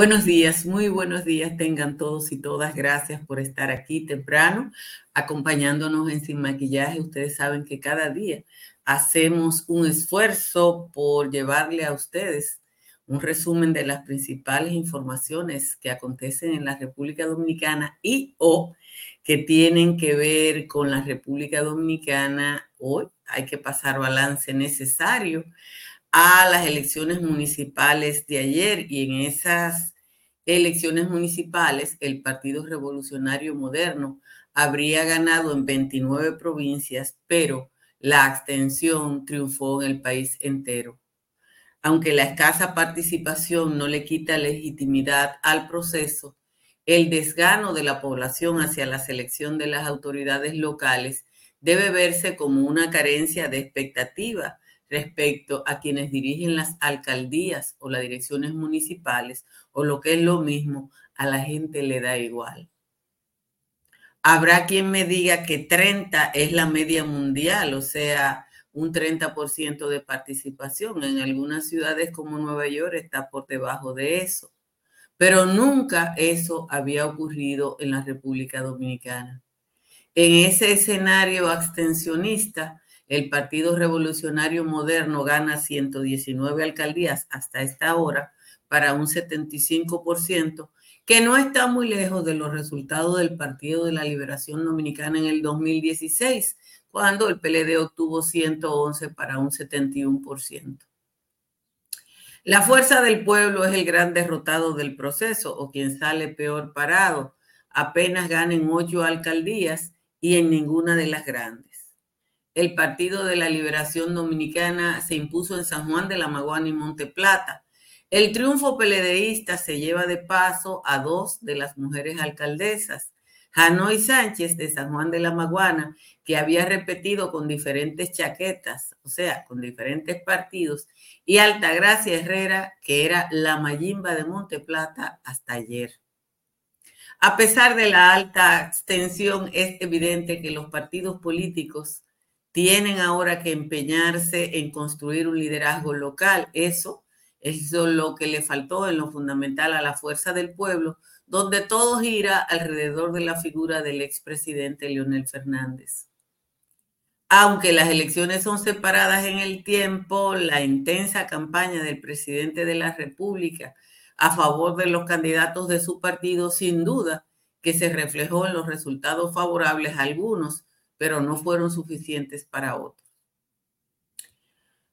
Buenos días, muy buenos días tengan todos y todas. Gracias por estar aquí temprano, acompañándonos en Sin Maquillaje. Ustedes saben que cada día hacemos un esfuerzo por llevarle a ustedes un resumen de las principales informaciones que acontecen en la República Dominicana y o que tienen que ver con la República Dominicana. Hoy hay que pasar balance necesario a las elecciones municipales de ayer y en esas elecciones municipales el Partido Revolucionario Moderno habría ganado en 29 provincias, pero la abstención triunfó en el país entero. Aunque la escasa participación no le quita legitimidad al proceso, el desgano de la población hacia la selección de las autoridades locales debe verse como una carencia de expectativa respecto a quienes dirigen las alcaldías o las direcciones municipales, o lo que es lo mismo, a la gente le da igual. Habrá quien me diga que 30 es la media mundial, o sea, un 30% de participación. En algunas ciudades como Nueva York está por debajo de eso. Pero nunca eso había ocurrido en la República Dominicana. En ese escenario abstencionista, el Partido Revolucionario Moderno gana 119 alcaldías hasta esta hora para un 75%, que no está muy lejos de los resultados del Partido de la Liberación Dominicana en el 2016, cuando el PLD obtuvo 111 para un 71%. La fuerza del pueblo es el gran derrotado del proceso o quien sale peor parado. Apenas ganen ocho alcaldías y en ninguna de las grandes el Partido de la Liberación Dominicana se impuso en San Juan de la Maguana y Monte Plata. El triunfo peledeísta se lleva de paso a dos de las mujeres alcaldesas. Hanoi Sánchez de San Juan de la Maguana, que había repetido con diferentes chaquetas, o sea, con diferentes partidos, y Altagracia Herrera, que era la Mayimba de Monte Plata hasta ayer. A pesar de la alta abstención, es evidente que los partidos políticos tienen ahora que empeñarse en construir un liderazgo local. Eso es lo que le faltó en lo fundamental a la fuerza del pueblo, donde todo gira alrededor de la figura del expresidente Leonel Fernández. Aunque las elecciones son separadas en el tiempo, la intensa campaña del presidente de la República a favor de los candidatos de su partido, sin duda, que se reflejó en los resultados favorables a algunos pero no fueron suficientes para otros.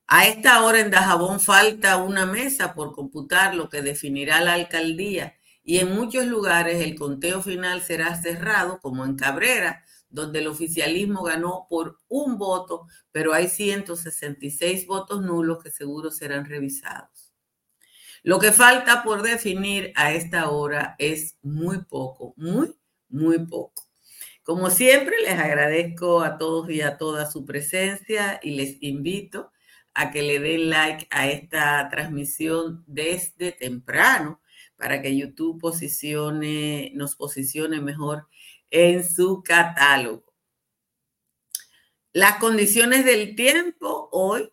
A esta hora en Dajabón falta una mesa por computar lo que definirá la alcaldía y en muchos lugares el conteo final será cerrado, como en Cabrera, donde el oficialismo ganó por un voto, pero hay 166 votos nulos que seguro serán revisados. Lo que falta por definir a esta hora es muy poco, muy, muy poco. Como siempre, les agradezco a todos y a todas su presencia y les invito a que le den like a esta transmisión desde temprano para que YouTube posicione, nos posicione mejor en su catálogo. Las condiciones del tiempo hoy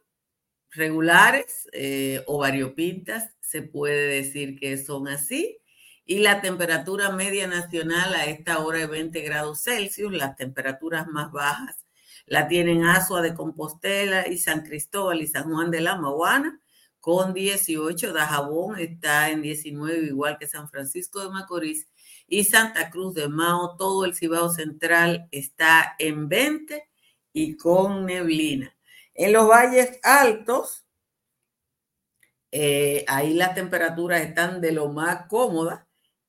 regulares eh, o variopintas, se puede decir que son así y la temperatura media nacional a esta hora es 20 grados Celsius. Las temperaturas más bajas la tienen Asua de Compostela y San Cristóbal y San Juan de la Maguana con 18. Dajabón está en 19, igual que San Francisco de Macorís y Santa Cruz de Mao. Todo el Cibao Central está en 20 y con neblina. En los valles altos, eh, ahí las temperaturas están de lo más cómodas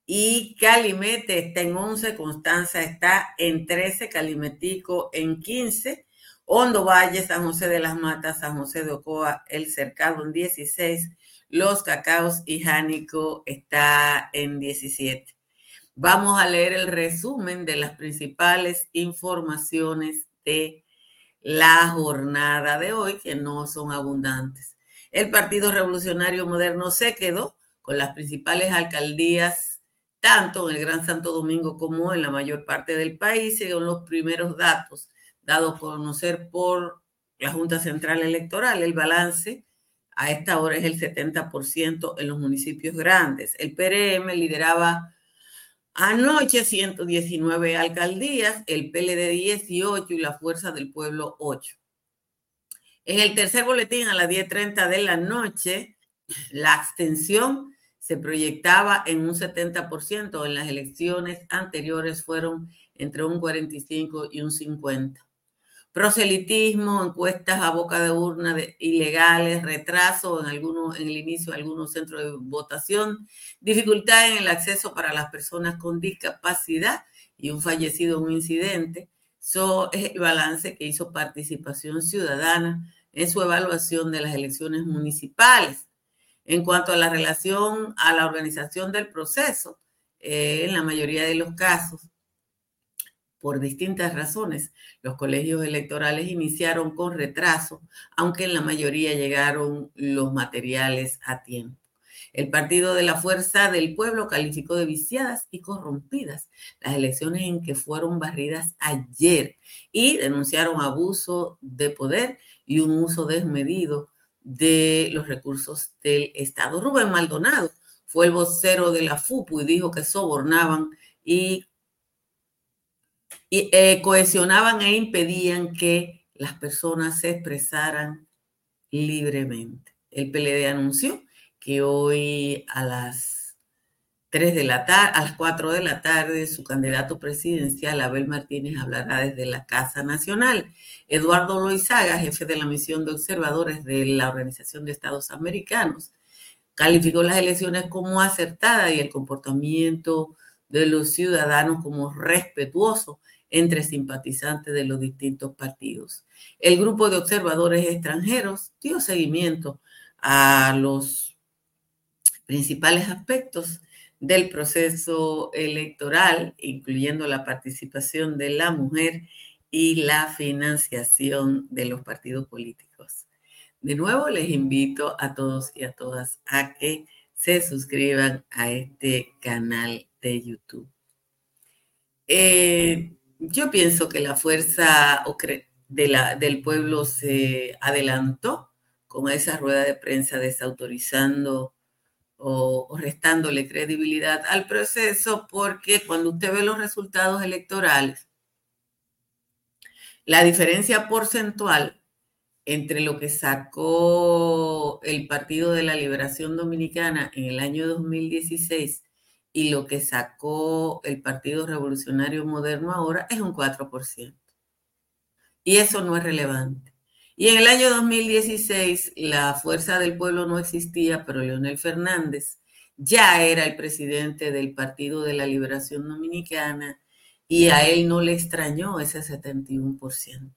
y Calimete está en 11, Constanza está en 13, Calimetico en 15, Hondo Valle, San José de las Matas, San José de Ocoa, El Cercado en 16, Los Cacaos y Jánico está en 17. Vamos a leer el resumen de las principales informaciones de la jornada de hoy, que no son abundantes. El Partido Revolucionario Moderno se quedó con las principales alcaldías tanto en el Gran Santo Domingo como en la mayor parte del país, según los primeros datos dados a conocer por la Junta Central Electoral. El balance a esta hora es el 70% en los municipios grandes. El PRM lideraba anoche 119 alcaldías, el PLD 18 y la Fuerza del Pueblo 8. En el tercer boletín a las 10.30 de la noche, la abstención se proyectaba en un 70%, en las elecciones anteriores fueron entre un 45 y un 50 proselitismo, encuestas a boca de urna de ilegales, retraso en, algunos, en el inicio de algunos centros de votación, dificultad en el acceso para las personas con discapacidad y un fallecido en un incidente. Eso es el balance que hizo Participación Ciudadana en su evaluación de las elecciones municipales. En cuanto a la relación a la organización del proceso, eh, en la mayoría de los casos, por distintas razones. Los colegios electorales iniciaron con retraso, aunque en la mayoría llegaron los materiales a tiempo. El Partido de la Fuerza del Pueblo calificó de viciadas y corrompidas las elecciones en que fueron barridas ayer y denunciaron abuso de poder y un uso desmedido de los recursos del Estado. Rubén Maldonado fue el vocero de la FUPU y dijo que sobornaban y y, eh, cohesionaban e impedían que las personas se expresaran libremente. El PLD anunció que hoy a las 3 de la tarde, a las 4 de la tarde, su candidato presidencial, Abel Martínez, hablará desde la Casa Nacional. Eduardo Loizaga, jefe de la misión de observadores de la Organización de Estados Americanos, calificó las elecciones como acertadas y el comportamiento de los ciudadanos como respetuoso entre simpatizantes de los distintos partidos. El grupo de observadores extranjeros dio seguimiento a los principales aspectos del proceso electoral, incluyendo la participación de la mujer y la financiación de los partidos políticos. De nuevo, les invito a todos y a todas a que se suscriban a este canal de YouTube. Eh, yo pienso que la fuerza del pueblo se adelantó con esa rueda de prensa desautorizando o, restándole credibilidad al proceso, porque cuando usted ve los resultados electorales, la diferencia porcentual entre lo que sacó el Partido de la Liberación Dominicana en el año 2016 y lo que sacó el Partido Revolucionario Moderno ahora es un 4%. Y eso no es relevante. Y en el año 2016 la Fuerza del Pueblo no existía, pero Leonel Fernández ya era el presidente del Partido de la Liberación Dominicana y a él no le extrañó ese 71%.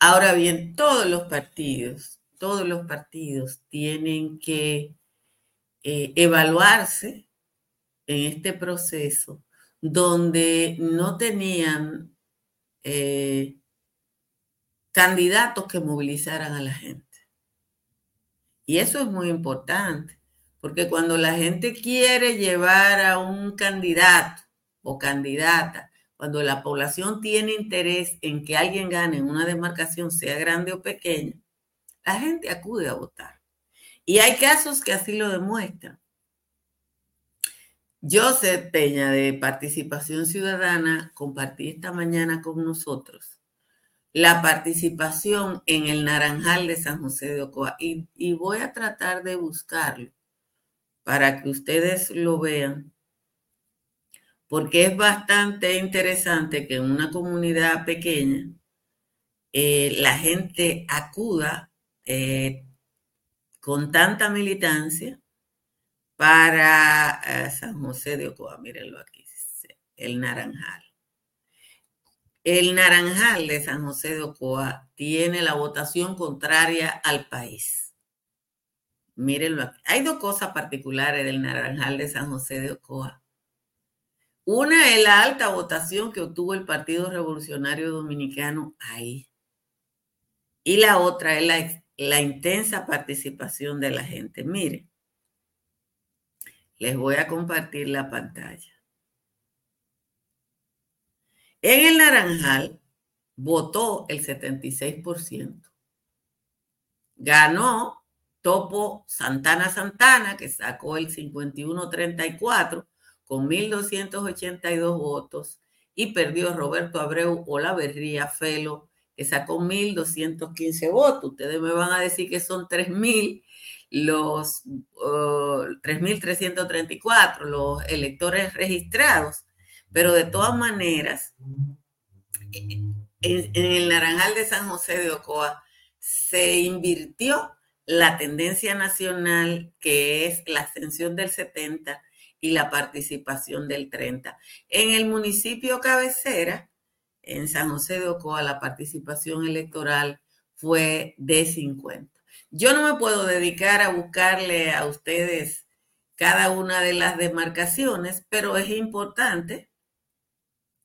Ahora bien, todos los partidos, todos los partidos tienen que eh, evaluarse en este proceso donde no tenían eh, candidatos que movilizaran a la gente. Y eso es muy importante, porque cuando la gente quiere llevar a un candidato o candidata, cuando la población tiene interés en que alguien gane en una demarcación, sea grande o pequeña, la gente acude a votar. Y hay casos que así lo demuestran. Joseph Peña de Participación Ciudadana compartí esta mañana con nosotros la participación en el Naranjal de San José de Ocoa y, voy a tratar de buscarlo para que ustedes lo vean, porque es bastante interesante que en una comunidad pequeña eh, la gente acuda eh, con tanta militancia para eh, San José de Ocoa. Mírenlo aquí, el Naranjal. El Naranjal de San José de Ocoa tiene la votación contraria al país. Mírenlo aquí. Hay dos cosas particulares del Naranjal de San José de Ocoa. Una es la alta votación que obtuvo el Partido Revolucionario Dominicano ahí. Y la otra es la la intensa participación de la gente. Miren, les voy a compartir la pantalla. En el Naranjal votó el 76%. ganó Topo Santana Santana, que sacó el 51-34 con 1.282 votos, y perdió Roberto Abreu Olaverría Felo, que sacó 1.215 votos. Ustedes me van a decir que son 3.000 los 3.334 los electores registrados, pero de todas maneras, en, el Naranjal de San José de Ocoa se invirtió la tendencia nacional que es la ascensión del 70 y la participación del 30. En el municipio cabecera, en San José de Ocoa, la participación electoral fue de 50. Yo no me puedo dedicar a buscarle a ustedes cada una de las demarcaciones, pero es importante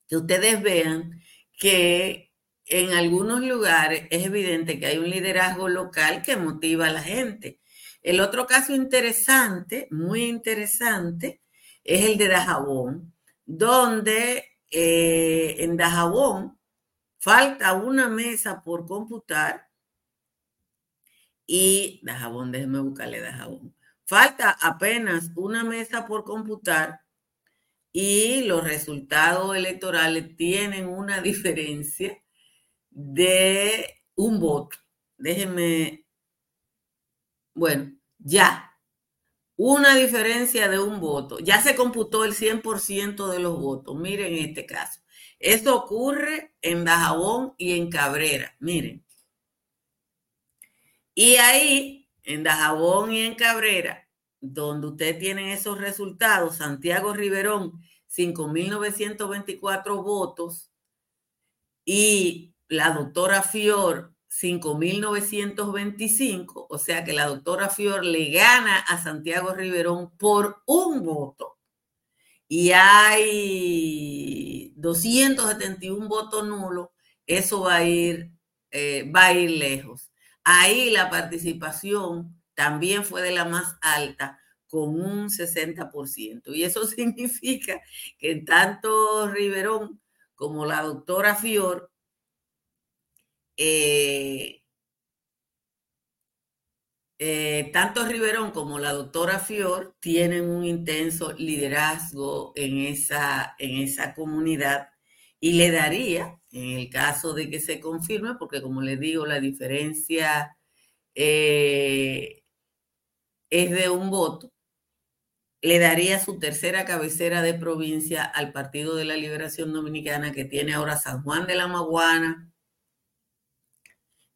que ustedes vean que en algunos lugares es evidente que hay un liderazgo local que motiva a la gente. El otro caso interesante, muy interesante, es el de Dajabón, donde eh, en Dajabón falta una mesa por computar y Dajabón, déjeme buscarle Dajabón. Falta apenas una mesa por computar y los resultados electorales tienen una diferencia de un voto. Déjenme, bueno, ya, una diferencia de un voto. Ya se computó el 100% de los votos. Miren este caso. Esto ocurre en Dajabón y en Cabrera. Miren. Y ahí, en Dajabón y en Cabrera, donde ustedes tienen esos resultados, Santiago Riverón, 5.924 votos, y la doctora Fior, 5.925, o sea que la doctora Fior le gana a Santiago Riverón por un voto. Y hay 271 votos nulos, eso va a ir, eh, va a ir lejos. Ahí la participación también fue de la más alta, con un 60%. Y eso significa que tanto Riverón como la doctora Fior eh, eh, tanto Riverón como la doctora Fior tienen un intenso liderazgo en esa, en esa comunidad y le daría, en el caso de que se confirme, porque como les digo, la diferencia eh, es de un voto, le daría su tercera cabecera de provincia al Partido de la Liberación Dominicana que tiene ahora San Juan de la Maguana.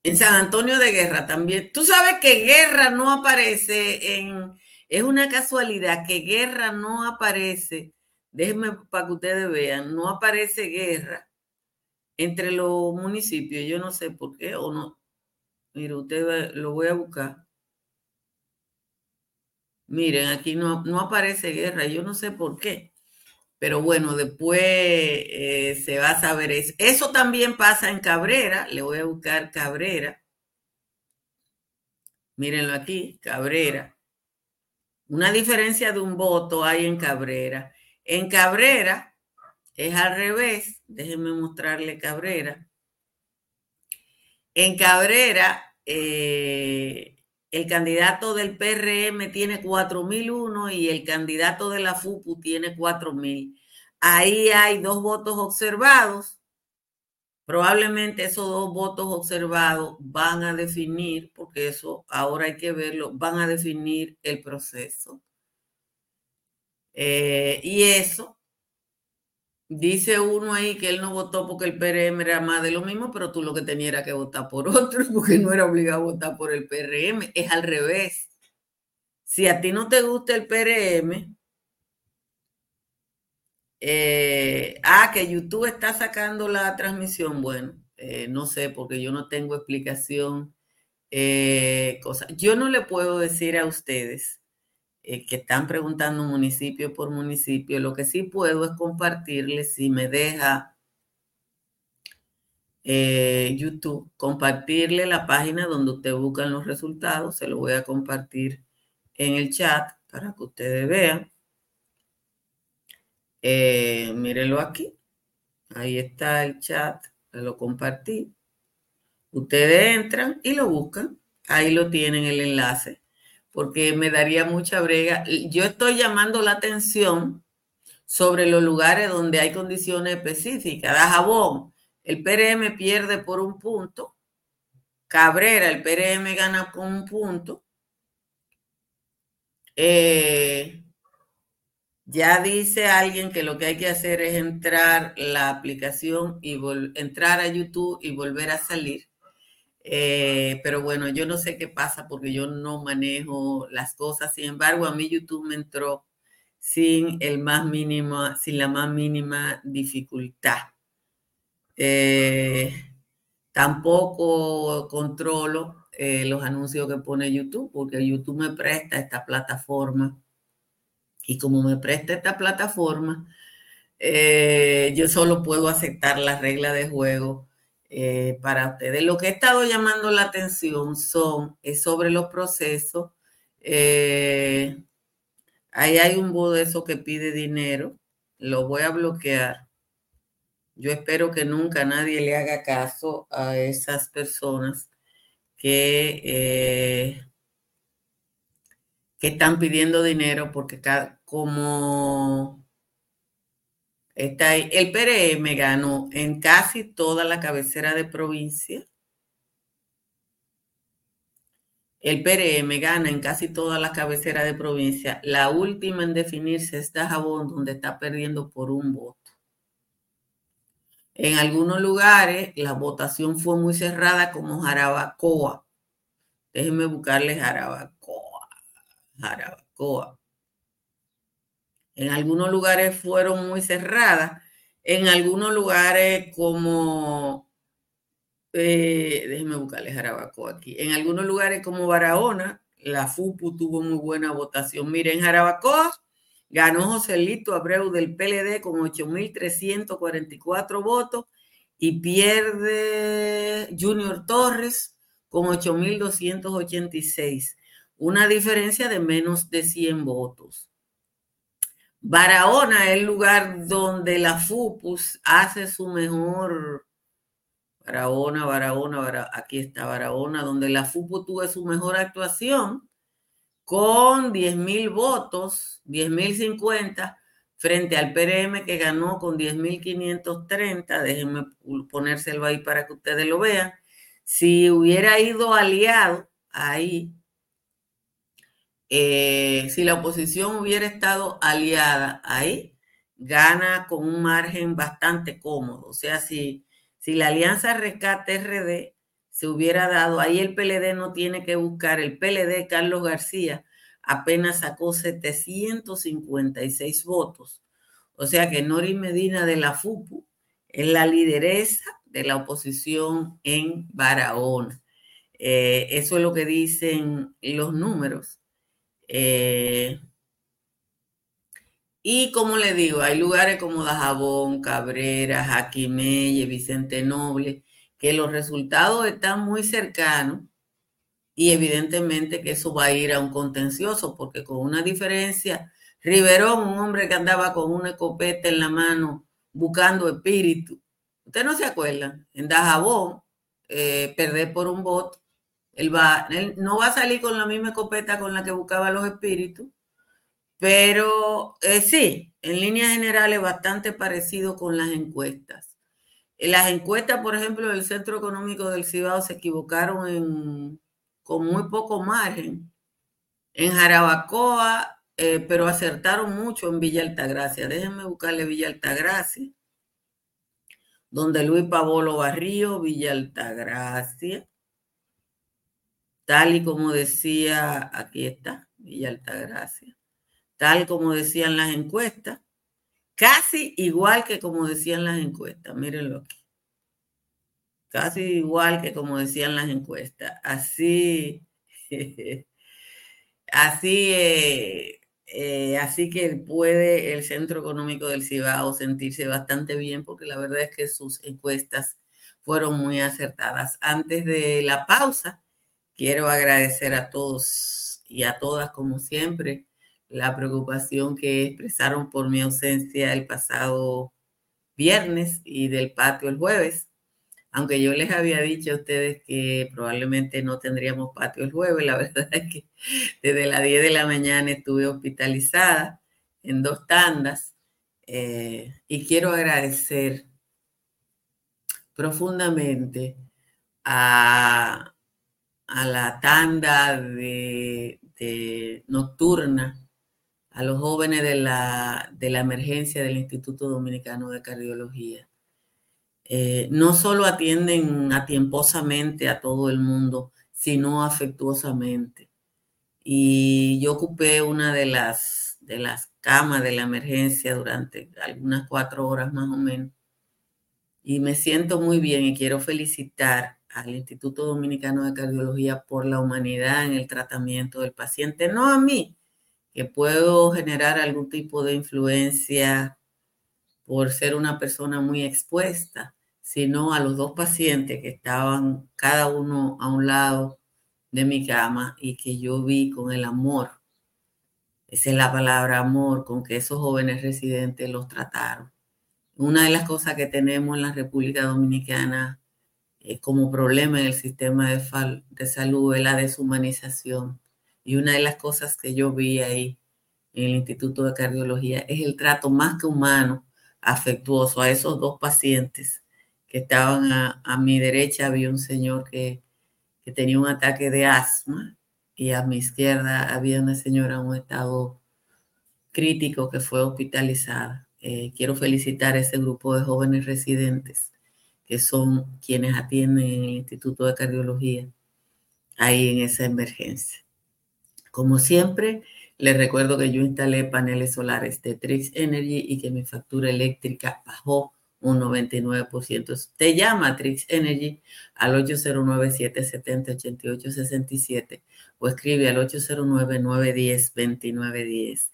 En San Antonio de Guerra también. Tú sabes que Guerra no aparece en... Es una casualidad que Guerra no aparece déjenme para que ustedes vean, no aparece guerra entre los municipios, yo no sé por qué o no. Mire, usted lo voy a buscar. Miren, aquí no, no aparece guerra, yo no sé por qué. Pero bueno, después eh, se va a saber eso. Eso también pasa en Cabrera, le voy a buscar Cabrera. Mírenlo aquí, Cabrera. Una diferencia de un voto hay en Cabrera. En Cabrera es al revés. Déjenme mostrarle Cabrera. En Cabrera, eh, el candidato del PRM tiene 4.001 y el candidato de la FUPU tiene 4.000. Ahí hay dos votos observados. Probablemente esos dos votos observados van a definir, porque eso ahora hay que verlo, van a definir el proceso. Eh, y eso, dice uno ahí que él no votó porque el PRM era más de lo mismo, pero tú lo que tenías era que votar por otro, porque no era obligado a votar por el PRM. Es al revés. Si a ti no te gusta el PRM, eh, ah, que YouTube está sacando la transmisión. Bueno, eh, no sé, porque yo no tengo explicación. cosa. Yo no le puedo decir a ustedes eh, que están preguntando municipio por municipio, lo que sí puedo es compartirles, si me deja eh, YouTube, compartirle la página donde usted buscan los resultados, se lo voy a compartir en el chat para que ustedes vean. Eh, mírenlo aquí, ahí está el chat, lo compartí. Ustedes entran y lo buscan ahí lo tienen el enlace, porque me daría mucha brega. Yo estoy llamando la atención sobre los lugares donde hay condiciones específicas. Dajabón, el PRM pierde por un punto. Cabrera, el PRM gana con un punto. Eh, ya dice alguien que lo que hay que hacer es entrar la aplicación y entrar a YouTube y volver a salir. Eh, pero bueno, yo no sé qué pasa porque yo no manejo las cosas. Sin embargo, a mí YouTube me entró sin el más mínimo, sin la más mínima dificultad. Eh, tampoco controlo eh, los anuncios que pone YouTube porque YouTube me presta esta plataforma y como me presta esta plataforma, yo solo puedo aceptar las reglas de juego eh, para ustedes. Lo que he estado llamando la atención son es sobre los procesos. Eh, ahí hay un eso que pide dinero. Lo voy a bloquear. Yo espero que nunca nadie le haga caso a esas personas que que están pidiendo dinero porque como está ahí, el PRM ganó en casi toda la cabecera de provincia. El PRM gana en casi toda la cabecera de provincia. La última en definirse es Jabón, donde está perdiendo por un voto. En algunos lugares la votación fue muy cerrada como Jarabacoa. Déjenme buscarle Jarabacoa. Jarabacoa. En algunos lugares fueron muy cerradas, en algunos lugares como, eh, déjenme buscarle Jarabacoa aquí, en algunos lugares como Barahona, la FUPU tuvo muy buena votación. Miren, Jarabacoa ganó Joselito Abreu del PLD con 8.344 votos y pierde Junior Torres con 8.286 una diferencia de menos de 100 votos. Barahona es el lugar donde la FUPUS hace su mejor. Barahona, Barahona, aquí está Barahona, donde la FUPUS tuvo su mejor actuación con 10 mil votos, 10 mil 50, frente al PRM que ganó con 10.530. Déjenme ponérselo ahí para que ustedes lo vean. Si hubiera ido aliado ahí, eh, si la oposición hubiera estado aliada ahí, gana con un margen bastante cómodo. O sea, si, si la alianza Rescate RD se hubiera dado, ahí el PLD no tiene que buscar, el PLD Carlos García apenas sacó 756 votos. O sea que Nori Medina de la FUPU es la lideresa de la oposición en Barahona. Eh, eso es lo que dicen los números. Eh, y como le digo, hay lugares como Dajabón, Cabrera, Jaquimelle, Vicente Noble, que los resultados están muy cercanos y evidentemente que eso va a ir a un contencioso, porque con una diferencia, Riverón, un hombre que andaba con una escopeta en la mano buscando espíritu, usted no se acuerda, en Dajabón, eh, por un voto, él, va, no va a salir con la misma escopeta con la que buscaba los espíritus, pero eh, sí, en líneas generales bastante parecido con las encuestas. En las encuestas, por ejemplo, del Centro Económico del Cibao se equivocaron con muy poco margen. En Jarabacoa, eh, pero acertaron mucho en Villa Altagracia. Déjenme buscarle Villa Altagracia, donde Luis Pablo Barrio, Villa Altagracia tal y como decía, aquí está, Villa Altagracia, tal como decían las encuestas, casi igual que como decían las encuestas, mírenlo aquí. Casi igual que como decían las encuestas. Así, así, eh, eh, así que puede el Centro Económico del Cibao sentirse bastante bien porque la verdad es que sus encuestas fueron muy acertadas. Antes de la pausa, Quiero agradecer a todos y a todas, como siempre, la preocupación que expresaron por mi ausencia el pasado viernes y del patio el jueves. aunque yo les había dicho a ustedes que probablemente no tendríamos patio el jueves, la verdad es que desde las 10 de la mañana estuve hospitalizada en dos tandas eh, y quiero agradecer profundamente a, la tanda de, nocturna, a los jóvenes de la, de la emergencia del Instituto Dominicano de Cardiología eh, no solo atienden atiemposamente a todo el mundo, sino afectuosamente. Y yo ocupé una de las, de las camas de la emergencia durante algunas cuatro horas más o menos. Y me siento muy bien y quiero felicitar al Instituto Dominicano de Cardiología por la humanidad en el tratamiento del paciente, no a mí, que puedo generar algún tipo de influencia por ser una persona muy expuesta, sino a los dos pacientes que estaban cada uno a un lado de mi cama y que yo vi con el amor, esa es la palabra amor, con que esos jóvenes residentes los trataron. Una de las cosas que tenemos en la República Dominicana eh, como problema en el sistema de, de salud es la deshumanización. Y una de las cosas que yo vi ahí en el Instituto de Cardiología es el trato más que humano afectuoso a esos dos pacientes que estaban a, mi derecha. Había un señor que, tenía un ataque de asma y a mi izquierda había una señora en un estado crítico que fue hospitalizada. Eh, quiero felicitar a ese grupo de jóvenes residentes que son quienes atienden en el Instituto de Cardiología ahí en esa emergencia. Como siempre, les recuerdo que yo instalé paneles solares de Trix Energy y que mi factura eléctrica bajó un 99%. Te llama Trix Energy al 809-770-8867 o escribe al 809-910-2910.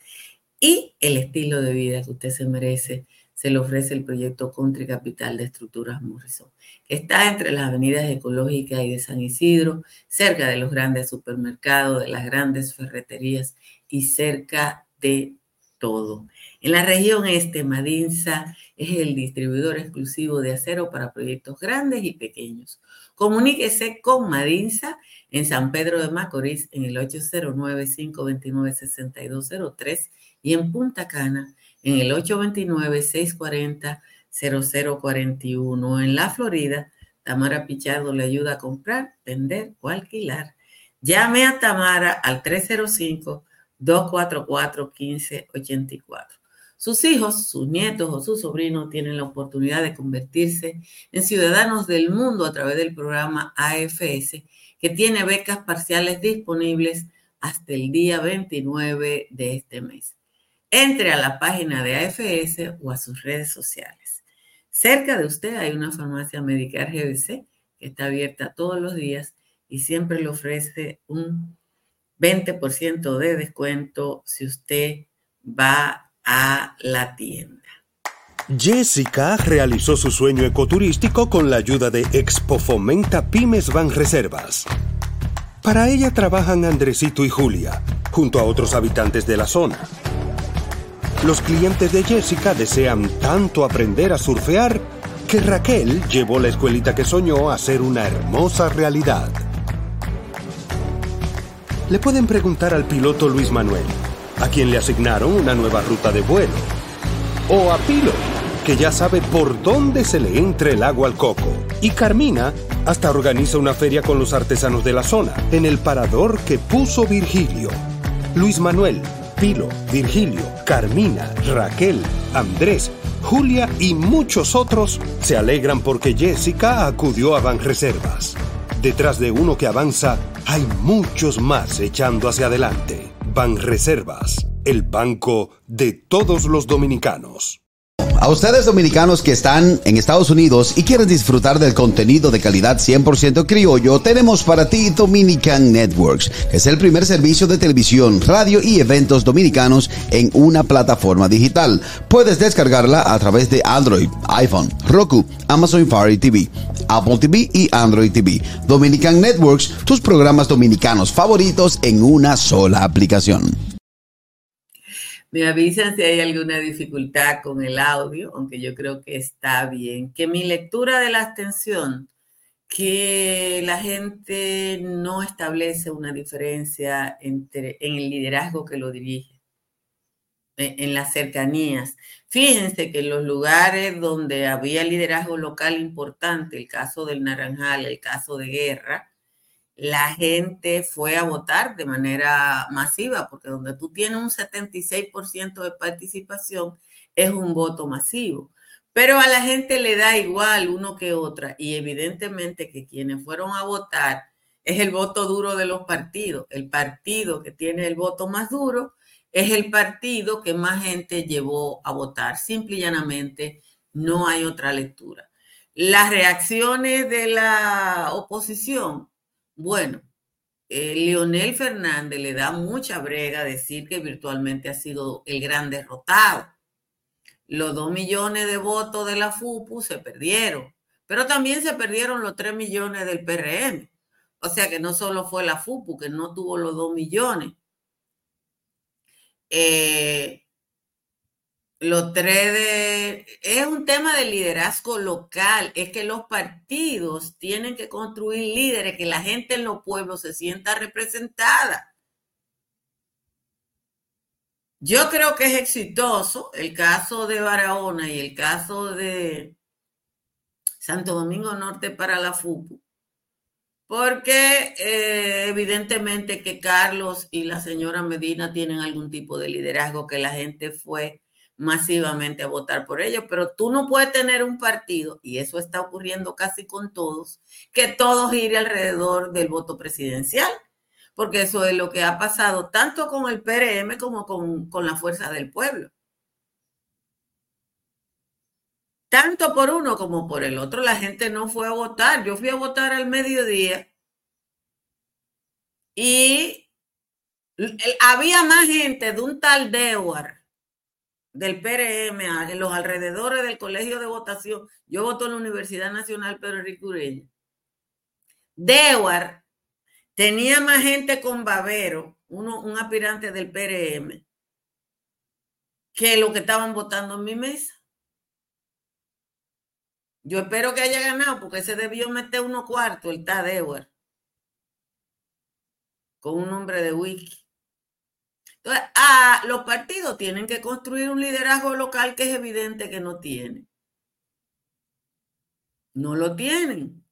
Y el estilo de vida que usted se merece se le ofrece el proyecto Country Capital de Estructuras Morrison, que está entre las avenidas ecológicas y de San Isidro, cerca de los grandes supermercados, de las grandes ferreterías y cerca de todo. En la región este, Madinsa es el distribuidor exclusivo de acero para proyectos grandes y pequeños. Comuníquese con Madinsa en San Pedro de Macorís en el 809-529-6203 y en Punta Cana en el 829-640-0041. En la Florida, Tamara Pichardo le ayuda a comprar, vender o alquilar. Llame a Tamara al 305 244 1584. Sus hijos, sus nietos o sus sobrinos tienen la oportunidad de convertirse en ciudadanos del mundo a través del programa AFS, que tiene becas parciales disponibles hasta el día 29 de este mes. Entre a la página de AFS o a sus redes sociales. Cerca de usted hay una farmacia Medicar GBC que está abierta todos los días y siempre le ofrece un 20% de descuento si usted va a la tienda. Jessica realizó su sueño ecoturístico con la ayuda de Expo Fomenta Pymes Van Reservas. Para ella trabajan Andresito y Julia, junto a otros habitantes de la zona. Los clientes de Jessica desean tanto aprender a surfear que Raquel llevó la escuelita que soñó a ser una hermosa realidad. Le pueden preguntar al piloto Luis Manuel a quien le asignaron una nueva ruta de vuelo. O a Pilo, que ya sabe por dónde se le entra el agua al coco. Y Carmina hasta organiza una feria con los artesanos de la zona, en el parador que puso Virgilio. Luis Manuel, Pilo, Virgilio, Carmina, Raquel, Andrés, Julia y muchos otros se alegran porque Jessica acudió a Banreservas. Detrás de uno que avanza, hay muchos más echando hacia adelante. Reservas, el banco de todos los dominicanos. A ustedes dominicanos que están en Estados Unidos y quieren disfrutar del contenido de calidad 100% criollo, tenemos para ti Dominican Networks. Es el primer servicio de televisión, radio y eventos dominicanos en una plataforma digital. Puedes descargarla a través de Android, iPhone, Roku, Amazon Fire TV, Apple TV y Android TV. Dominican Networks, tus programas dominicanos favoritos en una sola aplicación. Me avisan si hay alguna dificultad con el audio, aunque yo creo que está bien. Que mi lectura de la abstención, que la gente no establece una diferencia entre, en el liderazgo que lo dirige, e, en las cercanías. Fíjense que en los lugares donde había liderazgo local importante, el caso del Naranjal, el caso de Guerra, la gente fue a votar de manera masiva, porque donde tú tienes un 76% de participación es un voto masivo. Pero a la gente le da igual uno que otra y evidentemente que quienes fueron a votar es el voto duro de los partidos. El partido que tiene el voto más duro es el partido que más gente llevó a votar. Simple y llanamente no hay otra lectura. Las reacciones de la oposición bueno, eh, Leonel Fernández le da mucha brega decir que virtualmente ha sido el gran derrotado. Los dos millones de votos de la FUPU se perdieron, pero también se perdieron los tres millones del PRM. O sea que no solo fue la FUPU que no tuvo los dos millones. Eh, los tres de, es un tema de liderazgo local, es que los partidos tienen que construir líderes, que la gente en los pueblos se sienta representada. Yo creo que es exitoso el caso de Barahona y el caso de Santo Domingo Norte para la FUPU, porque eh, evidentemente que Carlos y la señora Medina tienen algún tipo de liderazgo que la gente fue masivamente a votar por ellos, pero tú no puedes tener un partido, y eso está ocurriendo casi con todos, que todos gire alrededor del voto presidencial, porque eso es lo que ha pasado tanto con el PRM como con, con la fuerza del pueblo. Tanto por uno como por el otro, la gente no fue a votar. Yo fui a votar al mediodía y había más gente de un tal Dewar del PRM, en los alrededores del colegio de votación, yo voto en la Universidad Nacional Pedro Enrique Ureña. Dewar tenía más gente con Babero, uno, un aspirante del PRM, que lo que estaban votando en mi mesa. Yo espero que haya ganado porque se debió meter uno cuarto, el Dewar, con un nombre de wiki. Entonces, ah, los partidos tienen que construir un liderazgo local que es evidente que no tienen. No lo tienen.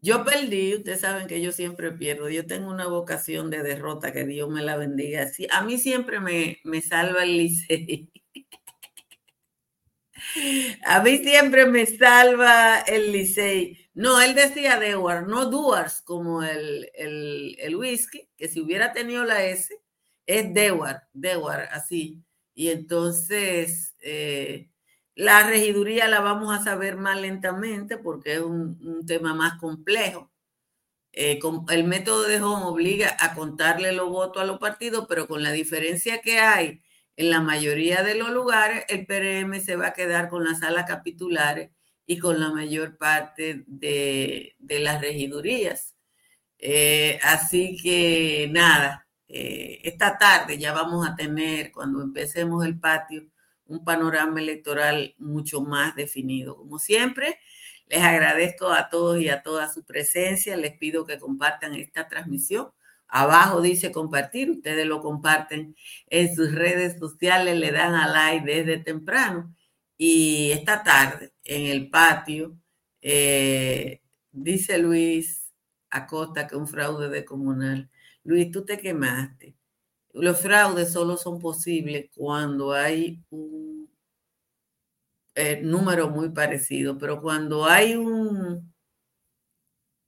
Yo perdí, ustedes saben que yo siempre pierdo. Yo tengo una vocación de derrota, que Dios me la bendiga. A mí siempre me, me salva el Licey. A mí siempre me salva el Licey. No, él decía Dewar, no Duars, como el, el, whisky, que si hubiera tenido la S, es Dewar, Dewar, así. Y entonces eh, la regiduría la vamos a saber más lentamente porque es un, tema más complejo. Eh, el método de Home obliga a contarle los votos a los partidos, pero con la diferencia que hay en la mayoría de los lugares, el PRM se va a quedar con las salas capitulares y con la mayor parte de, las regidurías. Eh, así que nada, eh, esta tarde ya vamos a tener, cuando empecemos el patio, un panorama electoral mucho más definido. Como siempre, les agradezco a todos y a toda su presencia. Les pido que compartan esta transmisión. Abajo dice compartir, ustedes lo comparten en sus redes sociales, le dan a like desde temprano. Y esta tarde, en el patio, eh, dice Luis Acosta que un fraude de comunal. Luis, tú te quemaste. Los fraudes solo son posibles cuando hay un eh, número muy parecido, pero cuando hay un,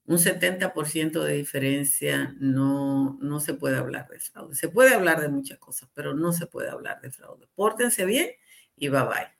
un 70% de diferencia, no, no se puede hablar de fraude. Se puede hablar de muchas cosas, pero no se puede hablar de fraude. Pórtense bien y bye bye.